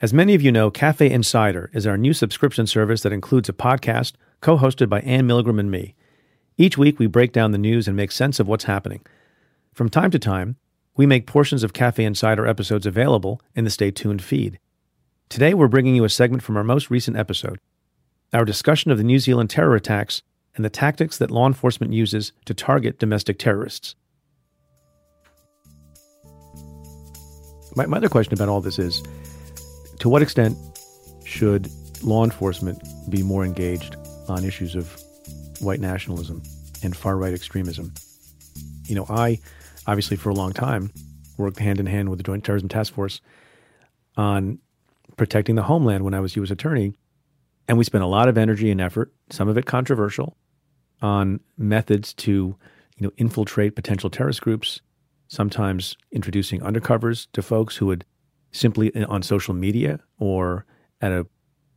As many of you know, Cafe Insider is our new subscription service that includes a podcast co hosted by Anne Milgram and me. Each week, we break down the news and make sense of what's happening. From time to time, we make portions of Cafe Insider episodes available in the Stay Tuned feed. Today, we're bringing you a segment from our most recent episode our discussion of the New Zealand terror attacks and the tactics that law enforcement uses to target domestic terrorists. My, my other question about all this is to what extent should law enforcement be more engaged on issues of white nationalism and far right extremism? You know, I obviously for a long time worked hand in hand with the Joint Terrorism Task Force on protecting the homeland when I was U.S. Attorney. And we spent a lot of energy and effort, some of it controversial, on methods to, you know, infiltrate potential terrorist groups, sometimes introducing undercovers to folks who would simply on social media or at a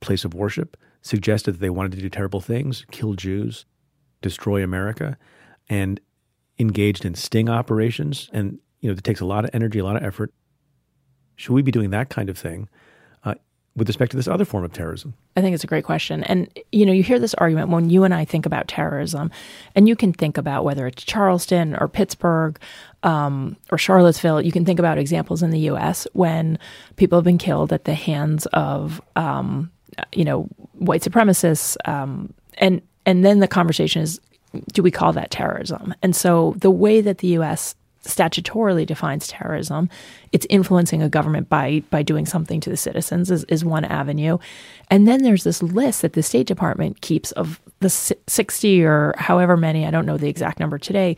place of worship suggested that they wanted to do terrible things, kill Jews, destroy America, and engaged in sting operations. And, you know, it takes a lot of energy, a lot of effort. Should we be doing that kind of thing with respect to this other form of terrorism? I think it's a great question. And, you know, you hear this argument when you and I think about terrorism, and you can think about whether it's Charleston or Pittsburgh um, or Charlottesville, you can think about examples in the U.S. when people have been killed at the hands of, um, you know, white supremacists. Um, and, and then the conversation is, do we call that terrorism? And so the way that the U.S statutorily defines terrorism. It's influencing a government by by doing something to the citizens is, is one avenue. And then there's this list that the State Department keeps of the 60 or however many, I don't know the exact number today,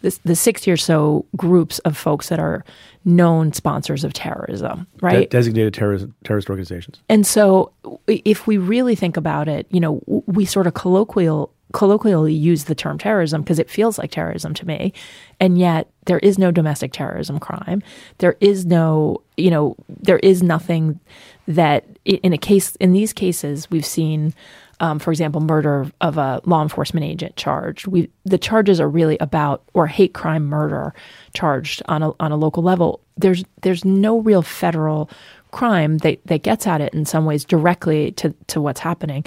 the, the 60 or so groups of folks that are known sponsors of terrorism, right? De- designated terrorist, terrorist organizations. And so if we really think about it, you know, we sort of colloquial colloquially use the term terrorism because it feels like terrorism to me. And yet there is no domestic terrorism crime. There is no, you know, there is nothing that in a case, in these cases, we've seen, um, for example, murder of a law enforcement agent charged. We, the charges are really about, or hate crime murder charged on a, on a local level. There's, there's no real federal crime that, that gets at it in some ways directly to, to what's happening.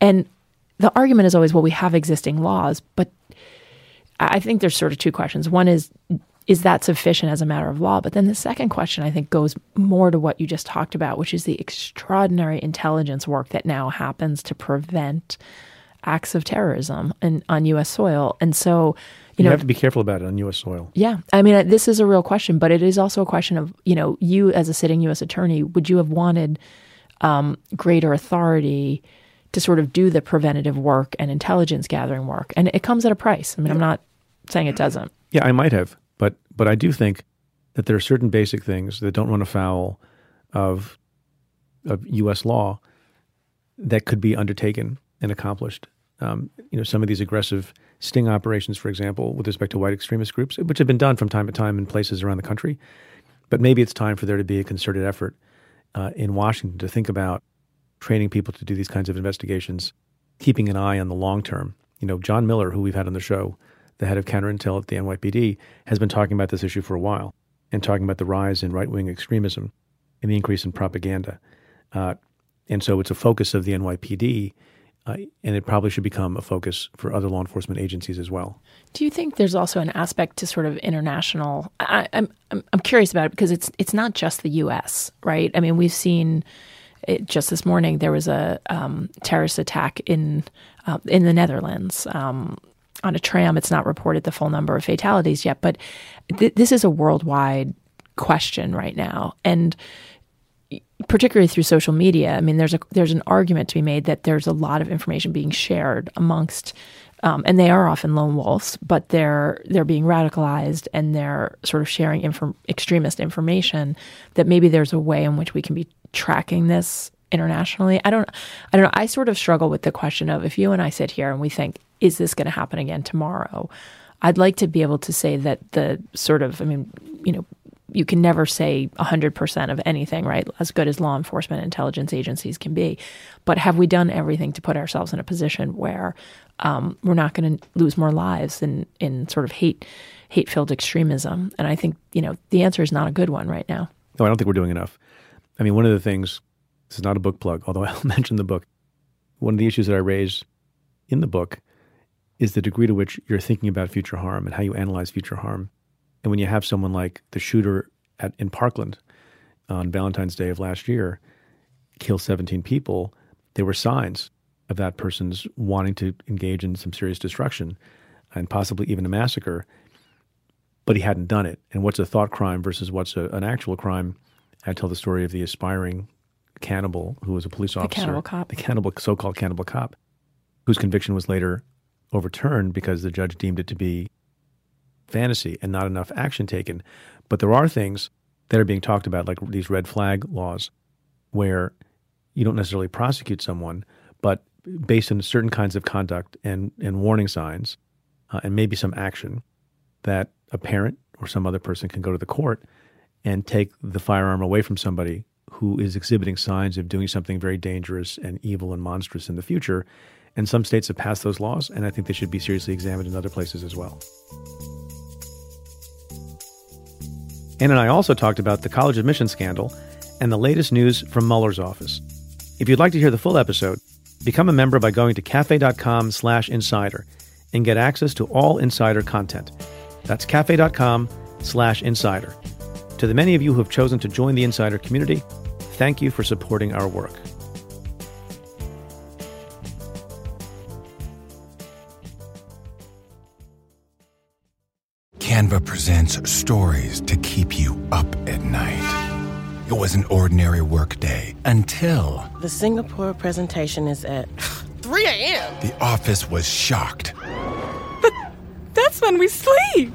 And the argument is always, well, we have existing laws, but I think there's sort of two questions. One is, is that sufficient as a matter of law? But then the second question, I think, goes more to what you just talked about, which is the extraordinary intelligence work that now happens to prevent acts of terrorism in, on U.S. soil. And so, you, you know, have to be careful about it on U.S. soil. Yeah, I mean, this is a real question, but it is also a question of, you know, you as a sitting U.S. attorney, would you have wanted um, greater authority? To sort of do the preventative work and intelligence gathering work. And it comes at a price. I mean, yeah. I'm not saying it doesn't. Yeah, I might have, but but I do think that there are certain basic things that don't run afoul of of U.S. law that could be undertaken and accomplished. Um, you know, some of these aggressive sting operations, for example, with respect to white extremist groups, which have been done from time to time in places around the country. But maybe it's time for there to be a concerted effort uh, in Washington to think about training people to do these kinds of investigations, keeping an eye on the long term. You know, John Miller, who we've had on the show, the head of counterintel at the NYPD, has been talking about this issue for a while and talking about the rise in right wing extremism and the increase in propaganda. Uh, and so it's a focus of the NYPD, uh, and it probably should become a focus for other law enforcement agencies as well. Do you think there's also an aspect to sort of international? I, I'm I'm I'm curious about it because it's it's not just the U.S. right? I mean, we've seen it, just this morning there was a um, terrorist attack in uh, in the Netherlands. Um, on a tram, it's not reported the full number of fatalities yet, but th- this is a worldwide question right now, and particularly through social media. I mean, there's a there's an argument to be made that there's a lot of information being shared amongst, um, and they are often lone wolves, but they're they're being radicalized and they're sort of sharing extremist information. That maybe there's a way in which we can be tracking this internationally. I don't I don't know. I sort of struggle with the question of if you and I sit here and we think, is this going to happen again tomorrow? I'd like to be able to say that the sort of, I mean, you know, you can never say 100% of anything, right? As good as law enforcement intelligence agencies can be. But have we done everything to put ourselves in a position where um, we're not going to lose more lives in, in sort of hate hate filled extremism? And I think, you know, the answer is not a good one right now. No, I don't think we're doing enough. I mean, one of the things, this is not a book plug, although I'll mention the book. One of the issues that I raise in the book is the degree to which you're thinking about future harm and how you analyze future harm. And when you have someone like the shooter at, in Parkland on Valentine's Day of last year kill 17 people, there were signs of that person's wanting to engage in some serious destruction and possibly even a massacre, but he hadn't done it. And what's a thought crime versus what's a, an actual crime? I tell the story of the aspiring cannibal who was a police officer. The cannibal cop. The cannibal, so-called cannibal cop, whose conviction was later overturned because the judge deemed it to be fantasy and not enough action taken. But there are things that are being talked about, like these red flag laws, where you don't necessarily prosecute someone, but based on certain kinds of conduct and, and warning signs, uh, and maybe some action, that a parent or some other person can go to the court and take the firearm away from somebody who is exhibiting signs of doing something very dangerous and evil and monstrous in the future. And some states have passed those laws, and I think they should be seriously examined in other places as well. Anne and I also talked about the college admission scandal and the latest news from Mueller's office. If you'd like to hear the full episode, become a member by going to cafe.com slash insider and get access to all insider content. That's cafe.com slash insider. To the many of you who have chosen to join the insider community, thank you for supporting our work. Canva presents stories to keep you up at night. It was an ordinary workday until The Singapore presentation is at 3 a.m. the office was shocked. But that's when we sleep.